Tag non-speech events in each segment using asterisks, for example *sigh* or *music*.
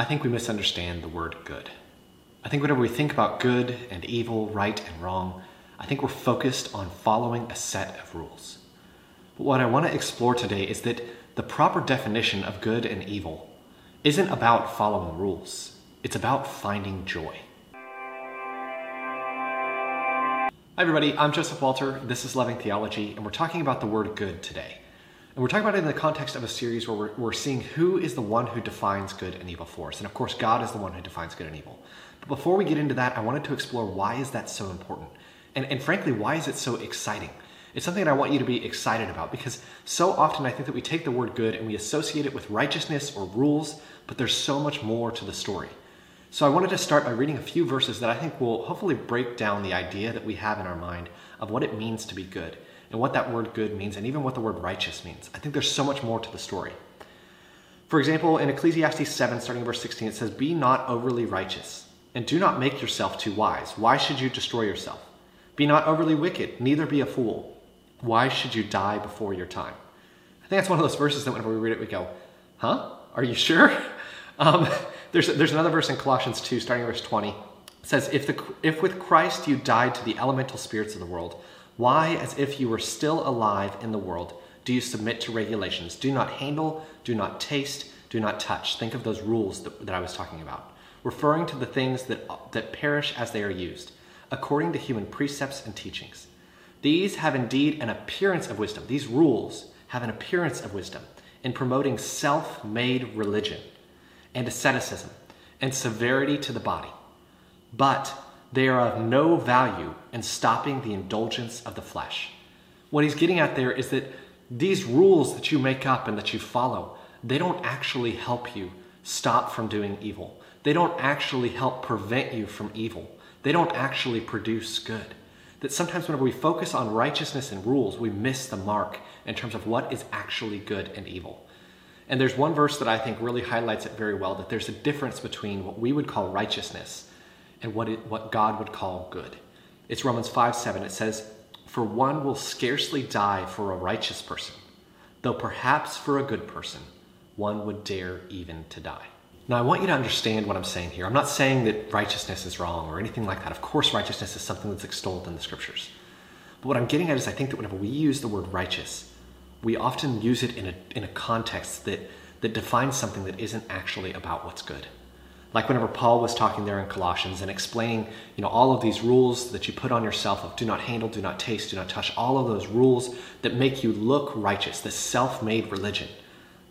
I think we misunderstand the word good. I think whenever we think about good and evil, right and wrong, I think we're focused on following a set of rules. But what I want to explore today is that the proper definition of good and evil isn't about following rules, it's about finding joy. Hi, everybody, I'm Joseph Walter. This is Loving Theology, and we're talking about the word good today. And we're talking about it in the context of a series where we're, we're seeing who is the one who defines good and evil for us. And of course, God is the one who defines good and evil. But before we get into that, I wanted to explore why is that so important? And, and frankly, why is it so exciting? It's something that I want you to be excited about because so often I think that we take the word good and we associate it with righteousness or rules, but there's so much more to the story. So I wanted to start by reading a few verses that I think will hopefully break down the idea that we have in our mind of what it means to be good and what that word good means, and even what the word righteous means. I think there's so much more to the story. For example, in Ecclesiastes 7, starting verse 16, it says, Be not overly righteous, and do not make yourself too wise. Why should you destroy yourself? Be not overly wicked, neither be a fool. Why should you die before your time? I think that's one of those verses that whenever we read it, we go, Huh? Are you sure? *laughs* Um, there's, there's another verse in Colossians 2, starting verse 20. It says, if, the, if with Christ you died to the elemental spirits of the world, why, as if you were still alive in the world, do you submit to regulations? Do not handle, do not taste, do not touch. Think of those rules that, that I was talking about, referring to the things that, that perish as they are used, according to human precepts and teachings. These have indeed an appearance of wisdom. These rules have an appearance of wisdom in promoting self made religion and asceticism and severity to the body. But they are of no value in stopping the indulgence of the flesh. What he's getting at there is that these rules that you make up and that you follow, they don't actually help you stop from doing evil. They don't actually help prevent you from evil. They don't actually produce good. That sometimes whenever we focus on righteousness and rules, we miss the mark in terms of what is actually good and evil. And there's one verse that I think really highlights it very well that there's a difference between what we would call righteousness and what, it, what God would call good. It's Romans 5 7. It says, For one will scarcely die for a righteous person, though perhaps for a good person one would dare even to die. Now, I want you to understand what I'm saying here. I'm not saying that righteousness is wrong or anything like that. Of course, righteousness is something that's extolled in the scriptures. But what I'm getting at is I think that whenever we use the word righteous, we often use it in a, in a context that, that defines something that isn't actually about what's good. Like whenever Paul was talking there in Colossians and explaining, you know, all of these rules that you put on yourself of do not handle, do not taste, do not touch, all of those rules that make you look righteous, this self-made religion,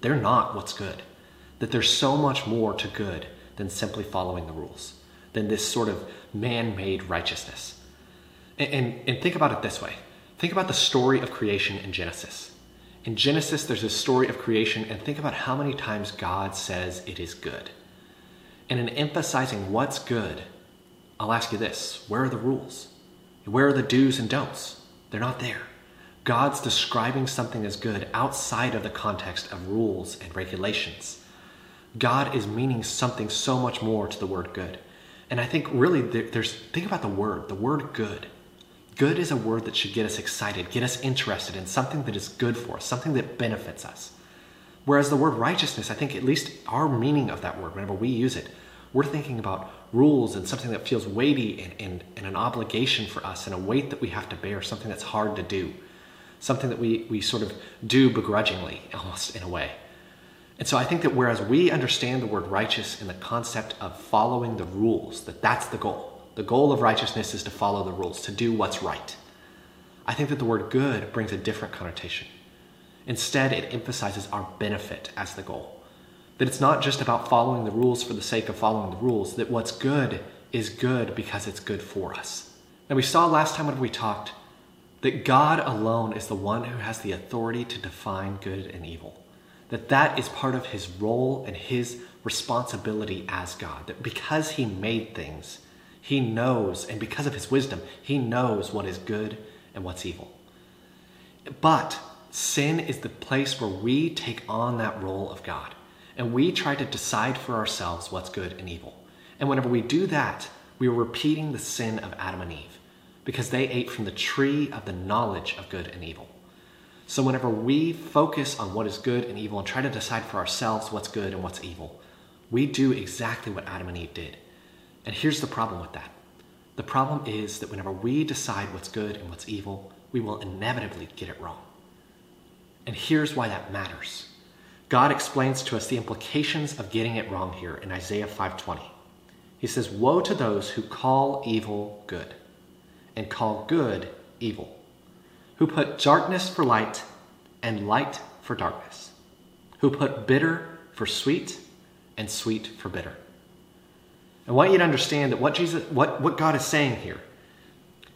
they're not what's good. That there's so much more to good than simply following the rules, than this sort of man-made righteousness. And, and, and think about it this way. Think about the story of creation in Genesis. In Genesis, there's a story of creation, and think about how many times God says it is good. And in emphasizing what's good, I'll ask you this where are the rules? Where are the do's and don'ts? They're not there. God's describing something as good outside of the context of rules and regulations. God is meaning something so much more to the word good. And I think really there's, think about the word, the word good. Good is a word that should get us excited, get us interested in something that is good for us, something that benefits us. Whereas the word righteousness, I think at least our meaning of that word, whenever we use it, we're thinking about rules and something that feels weighty and, and, and an obligation for us and a weight that we have to bear, something that's hard to do, something that we, we sort of do begrudgingly, almost in a way. And so I think that whereas we understand the word righteous in the concept of following the rules, that that's the goal. The goal of righteousness is to follow the rules, to do what's right. I think that the word good brings a different connotation. Instead, it emphasizes our benefit as the goal. That it's not just about following the rules for the sake of following the rules, that what's good is good because it's good for us. And we saw last time when we talked that God alone is the one who has the authority to define good and evil. That that is part of his role and his responsibility as God. That because he made things, he knows, and because of his wisdom, he knows what is good and what's evil. But Sin is the place where we take on that role of God and we try to decide for ourselves what's good and evil. And whenever we do that, we are repeating the sin of Adam and Eve because they ate from the tree of the knowledge of good and evil. So whenever we focus on what is good and evil and try to decide for ourselves what's good and what's evil, We do exactly what Adam and Eve did. And here's the problem with that the problem is that whenever we decide what's good and what's evil, we will inevitably get it wrong. And here's why that matters. God explains to us the implications of getting it wrong here in Isaiah 5:20. He says, "Woe to those who call evil good and call good evil, who put darkness for light and light for darkness, who put bitter for sweet and sweet for bitter." I want you to understand that what Jesus what, what God is saying here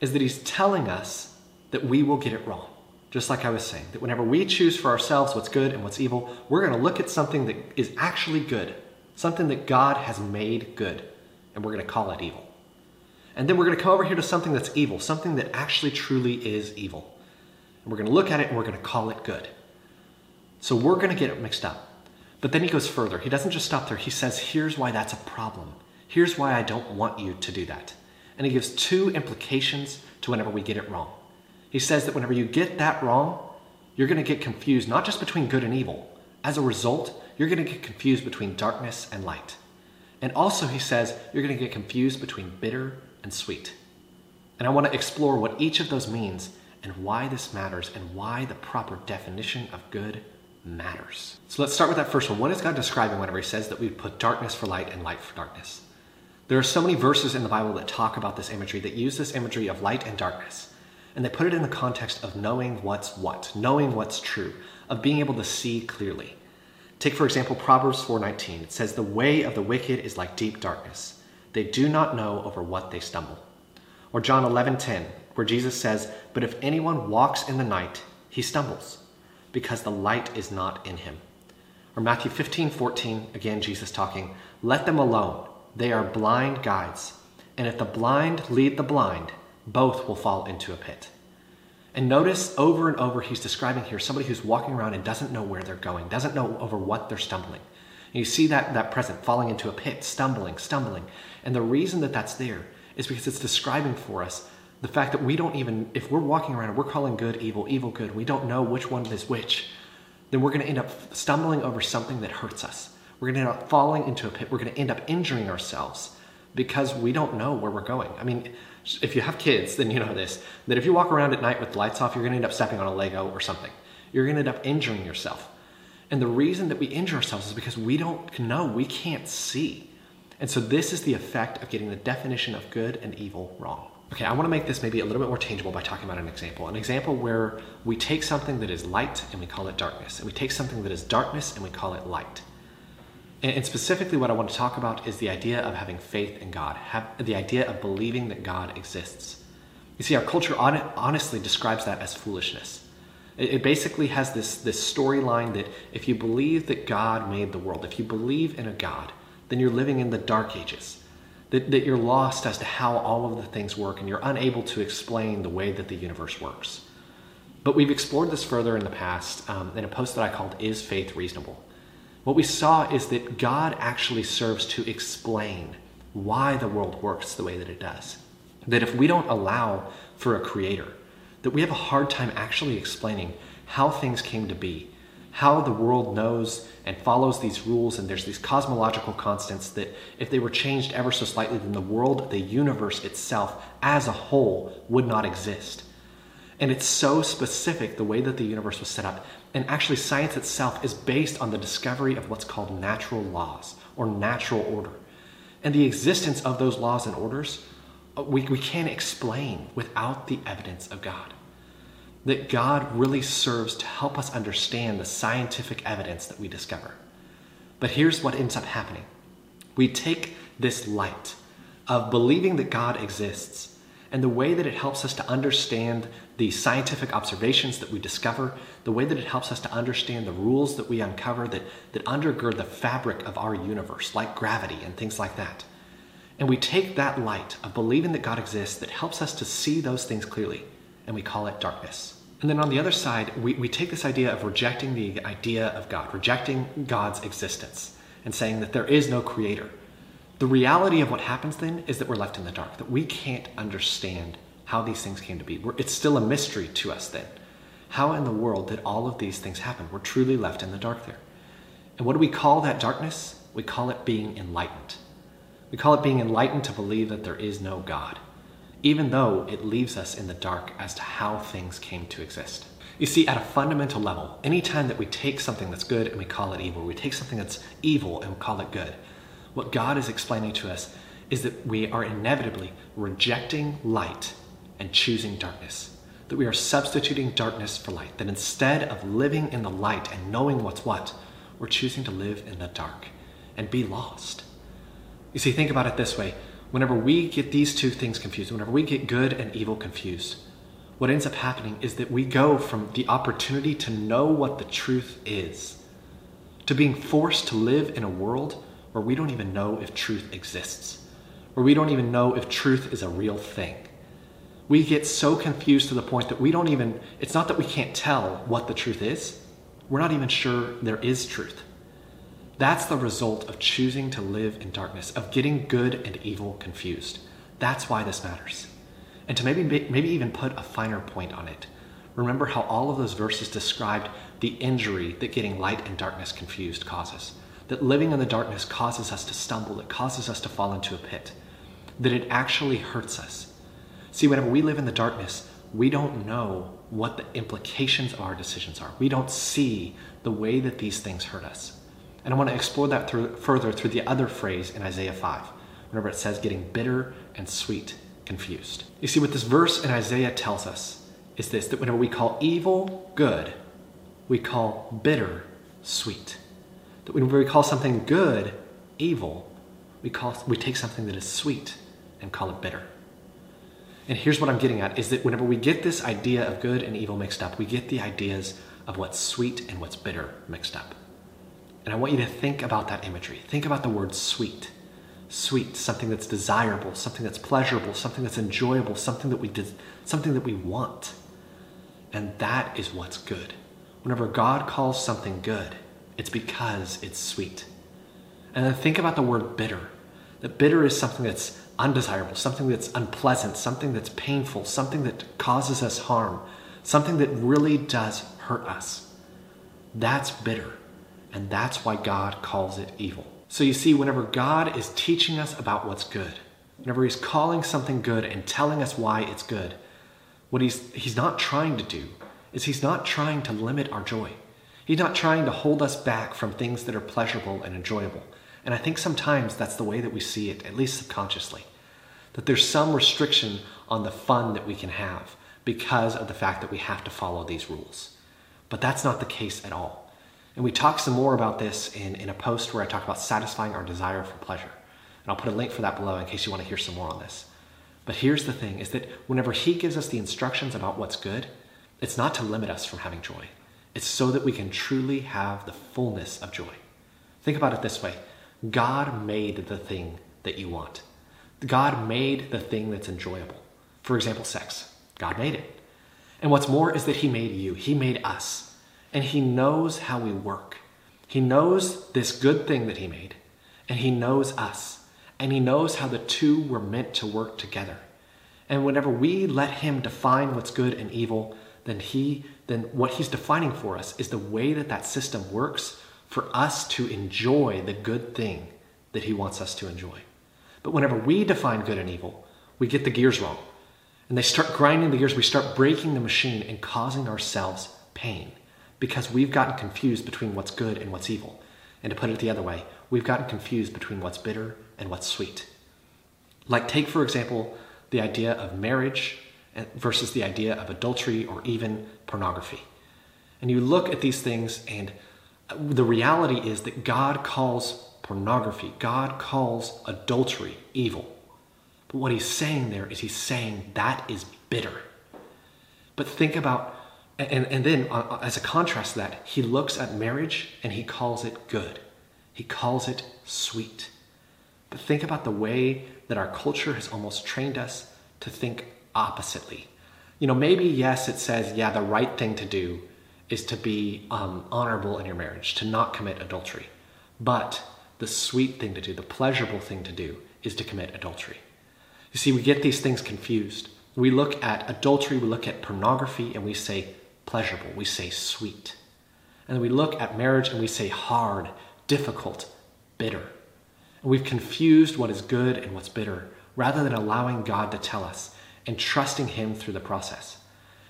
is that he's telling us that we will get it wrong. Just like I was saying, that whenever we choose for ourselves what's good and what's evil, we're going to look at something that is actually good, something that God has made good, and we're going to call it evil. And then we're going to come over here to something that's evil, something that actually truly is evil. And we're going to look at it and we're going to call it good. So we're going to get it mixed up. But then he goes further. He doesn't just stop there. He says, here's why that's a problem. Here's why I don't want you to do that. And he gives two implications to whenever we get it wrong. He says that whenever you get that wrong, you're going to get confused not just between good and evil. As a result, you're going to get confused between darkness and light. And also, he says, you're going to get confused between bitter and sweet. And I want to explore what each of those means and why this matters and why the proper definition of good matters. So let's start with that first one. What is God describing whenever he says that we put darkness for light and light for darkness? There are so many verses in the Bible that talk about this imagery, that use this imagery of light and darkness. And they put it in the context of knowing what's what, knowing what's true, of being able to see clearly. Take, for example, Proverbs 4.19. It says, The way of the wicked is like deep darkness. They do not know over what they stumble. Or John 11.10, where Jesus says, But if anyone walks in the night, he stumbles, because the light is not in him. Or Matthew 15.14, again, Jesus talking, Let them alone. They are blind guides. And if the blind lead the blind, both will fall into a pit. And notice over and over, he's describing here somebody who's walking around and doesn't know where they're going, doesn't know over what they're stumbling. And you see that, that present falling into a pit, stumbling, stumbling. And the reason that that's there is because it's describing for us the fact that we don't even, if we're walking around and we're calling good evil, evil good, we don't know which one is which, then we're going to end up stumbling over something that hurts us. We're going to end up falling into a pit. We're going to end up injuring ourselves because we don't know where we're going. I mean, if you have kids, then you know this that if you walk around at night with lights off, you're going to end up stepping on a Lego or something. You're going to end up injuring yourself. And the reason that we injure ourselves is because we don't know, we can't see. And so, this is the effect of getting the definition of good and evil wrong. Okay, I want to make this maybe a little bit more tangible by talking about an example. An example where we take something that is light and we call it darkness, and we take something that is darkness and we call it light. And specifically, what I want to talk about is the idea of having faith in God, the idea of believing that God exists. You see, our culture honestly describes that as foolishness. It basically has this, this storyline that if you believe that God made the world, if you believe in a God, then you're living in the dark ages. That, that you're lost as to how all of the things work and you're unable to explain the way that the universe works. But we've explored this further in the past um, in a post that I called Is Faith Reasonable? What we saw is that God actually serves to explain why the world works the way that it does. That if we don't allow for a creator, that we have a hard time actually explaining how things came to be, how the world knows and follows these rules, and there's these cosmological constants that if they were changed ever so slightly, then the world, the universe itself as a whole would not exist. And it's so specific the way that the universe was set up and actually, science itself is based on the discovery of what's called natural laws or natural order. And the existence of those laws and orders, uh, we, we can't explain without the evidence of God. That God really serves to help us understand the scientific evidence that we discover. But here's what ends up happening we take this light of believing that God exists and the way that it helps us to understand the scientific observations that we discover, the way that it helps us to understand the rules that we uncover that, that undergird the fabric of our universe, like gravity and things like that. And we take that light of believing that God exists that helps us to see those things clearly, and we call it darkness. And then on the other side, we, we take this idea of rejecting the idea of God, rejecting God's existence, and saying that there is no creator the reality of what happens then is that we're left in the dark, that we can't understand how these things came to be. We're, it's still a mystery to us then. How in the world did all of these things happen? We're truly left in the dark there. And what do we call that darkness? we call it being enlightened. We call it being enlightened to believe that there is no God, even though it leaves us in the dark as to how things came to exist. You see, at a fundamental level, anytime that we take something that's good and we call it evil, we take something that's evil and we call it good, what God is explaining to us is that we are inevitably rejecting light and choosing darkness. That we are substituting darkness for light. That instead of living in the light and knowing what's what, we're choosing to live in the dark and be lost. You see, think about it this way whenever we get these two things confused, whenever we get good and evil confused, what ends up happening is that we go from the opportunity to know what the truth is to being forced to live in a world where we don't even know if truth exists, where we don't even know if truth is a real thing. We get so confused to the point that we don't even, it's not that we can't tell what the truth is, we're not even sure there is truth. That's the result of choosing to live in darkness, of getting good and evil confused. That's why this matters. And to maybe, maybe even put a finer point on it, remember how all of those verses described the injury that getting light and darkness confused causes. That living in the darkness causes us to stumble, it causes us to fall into a pit, that it actually hurts us. See, whenever we live in the darkness, we don't know what the implications of our decisions are. We don't see the way that these things hurt us. And I want to explore that through, further through the other phrase in Isaiah 5, whenever it says getting bitter and sweet confused. You see, what this verse in Isaiah tells us is this that whenever we call evil good, we call bitter sweet. That whenever we call something good evil, we, call, we take something that is sweet and call it bitter. And here's what I'm getting at is that whenever we get this idea of good and evil mixed up, we get the ideas of what's sweet and what's bitter mixed up. And I want you to think about that imagery. Think about the word sweet sweet, something that's desirable, something that's pleasurable, something that's enjoyable, something that we something that we want. And that is what's good. Whenever God calls something good, it's because it's sweet. And then think about the word bitter. That bitter is something that's undesirable, something that's unpleasant, something that's painful, something that causes us harm, something that really does hurt us. That's bitter. And that's why God calls it evil. So you see, whenever God is teaching us about what's good, whenever He's calling something good and telling us why it's good, what He's, he's not trying to do is He's not trying to limit our joy. He's not trying to hold us back from things that are pleasurable and enjoyable. And I think sometimes that's the way that we see it, at least subconsciously. That there's some restriction on the fun that we can have because of the fact that we have to follow these rules. But that's not the case at all. And we talk some more about this in, in a post where I talk about satisfying our desire for pleasure. And I'll put a link for that below in case you want to hear some more on this. But here's the thing is that whenever he gives us the instructions about what's good, it's not to limit us from having joy. It's so that we can truly have the fullness of joy. Think about it this way. God made the thing that you want. God made the thing that's enjoyable. For example, sex. God made it. And what's more is that he made you. He made us and He knows how we work. He knows this good thing that He made, and He knows us, and He knows how the two were meant to work together. And whenever we let Him define what's good and evil, then He, then what He's defining for us is the way that that system works for us to enjoy the good thing that He wants us to enjoy. But whenever we define good and evil, we get the gears wrong. And they start grinding the gears, we start breaking the machine and causing ourselves pain because we've gotten confused between what's good and what's evil. And to put it the other way, we've gotten confused between what's bitter and what's sweet. Like, take for example the idea of marriage versus the idea of adultery or even pornography. And you look at these things, and the reality is that God calls pornography, God calls adultery evil. But what he's saying there is he's saying that is bitter. But think about and, and then, uh, uh, as a contrast to that, he looks at marriage and he calls it good. He calls it sweet. But think about the way that our culture has almost trained us to think oppositely. You know, maybe, yes, it says, yeah, the right thing to do is to be um, honorable in your marriage, to not commit adultery. But the sweet thing to do, the pleasurable thing to do, is to commit adultery. You see, we get these things confused. We look at adultery, we look at pornography, and we say, pleasurable, we say sweet. And we look at marriage and we say hard, difficult, bitter. And we've confused what is good and what's bitter rather than allowing God to tell us and trusting Him through the process.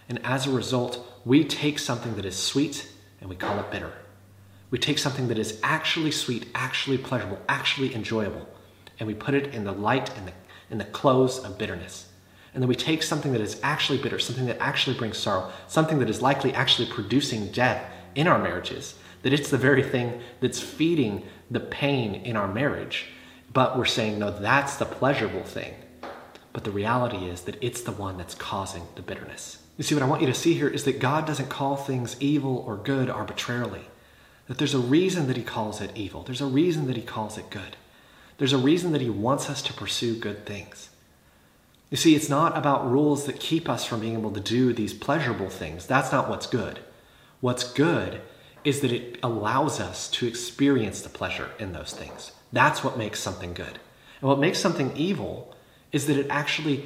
And as a result, we take something that is sweet and we call it bitter. We take something that is actually sweet, actually pleasurable, actually enjoyable, and we put it in the light and the, in the clothes of bitterness. And then we take something that is actually bitter, something that actually brings sorrow, something that is likely actually producing death in our marriages, that it's the very thing that's feeding the pain in our marriage. But we're saying, no, that's the pleasurable thing. But the reality is that it's the one that's causing the bitterness. You see, what I want you to see here is that God doesn't call things evil or good arbitrarily. That there's a reason that He calls it evil, there's a reason that He calls it good. There's a reason that He wants us to pursue good things. You see, it's not about rules that keep us from being able to do these pleasurable things. That's not what's good. What's good is that it allows us to experience the pleasure in those things. That's what makes something good. And what makes something evil is that it actually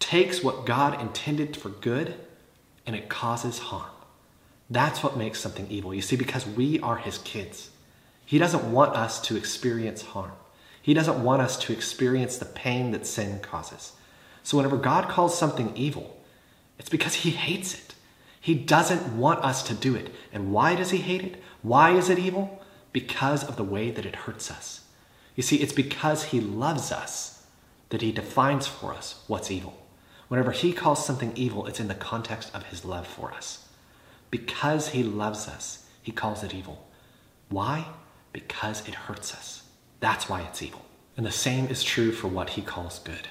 takes what God intended for good and it causes harm. That's what makes something evil. You see, because we are his kids. He doesn't want us to experience harm. He doesn't want us to experience the pain that sin causes. So whenever God calls something evil, it's because he hates it. He doesn't want us to do it. And why does he hate it? Why is it evil? Because of the way that it hurts us. You see, it's because he loves us that he defines for us what's evil. Whenever he calls something evil, it's in the context of his love for us. Because he loves us, he calls it evil. Why? Because it hurts us. That's why it's evil. And the same is true for what he calls good.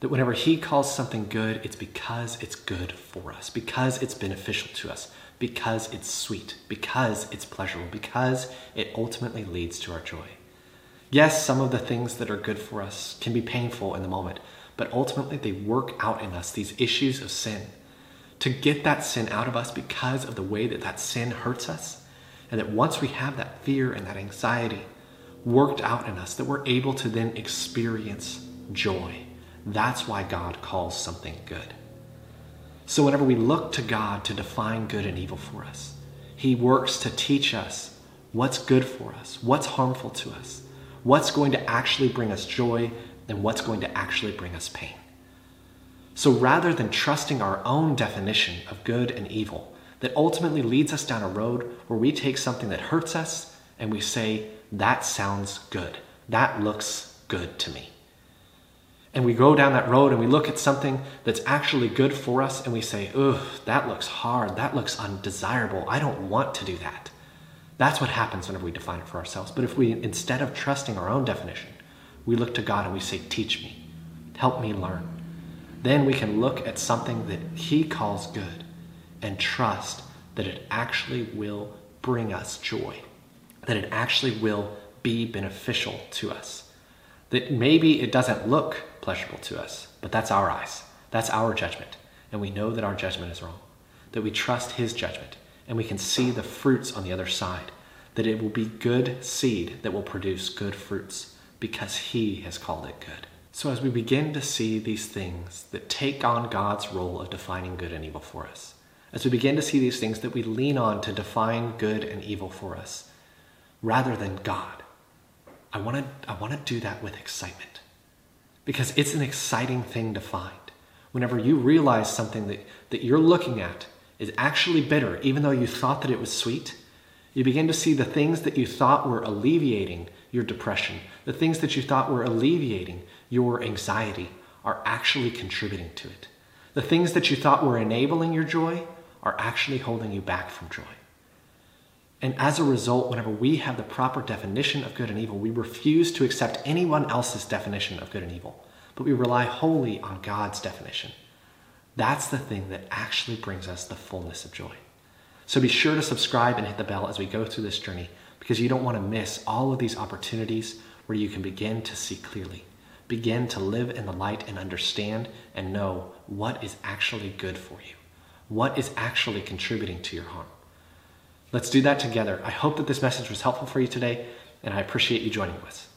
That whenever he calls something good, it's because it's good for us, because it's beneficial to us, because it's sweet, because it's pleasurable, because it ultimately leads to our joy. Yes, some of the things that are good for us can be painful in the moment, but ultimately they work out in us these issues of sin. To get that sin out of us because of the way that that sin hurts us, and that once we have that fear and that anxiety worked out in us, that we're able to then experience joy that's why God calls something good. So, whenever we look to God to define good and evil for us, He works to teach us what's good for us, what's harmful to us, what's going to actually bring us joy, and what's going to actually bring us pain. So, rather than trusting our own definition of good and evil, that ultimately leads us down a road where we take something that hurts us and we say, That sounds good. That looks good to me and we go down that road and we look at something that's actually good for us and we say, ugh, that looks hard, that looks undesirable, I don't want to do that. That's what happens whenever we define it for ourselves. But if we, instead of trusting our own definition, we look to God and we say, teach me, help me learn, then we can look at something that He calls good and trust that it actually will bring us joy, that it actually will be beneficial to us. That maybe it doesn't look pleasurable to us. But that's our eyes, that's our judgment. And we know that our judgment is wrong, that we trust His judgment, and we can see the fruits on the other side, that it will be good seed that will produce good fruits because He has called it good. So, as we begin to see these things that take on God's role of defining good and evil for us, as we begin to see these things that we lean on to define good and evil for us, rather than God, I want to I want to do that with excitement because it's an exciting thing to find. Whenever you realize something that, that you're looking at is actually bitter, even though you thought that it was sweet, you begin to see the things that you thought were alleviating your depression, the things that you thought were alleviating your anxiety are actually contributing to it. The things that you thought were enabling your joy are actually holding you back from joy. And as a result, whenever we have the proper definition of good and evil, we refuse to accept anyone else's definition of good and evil, but we rely wholly on God's definition. That's the thing that actually brings us the fullness of joy. So be sure to subscribe and hit the bell as we go through this journey because you don't want to miss all of these opportunities where you can begin to see clearly, begin to live in the light and understand and know what is actually good for you, what is actually contributing to your harm. Let's do that together. I hope that this message was helpful for you today, and I appreciate you joining us.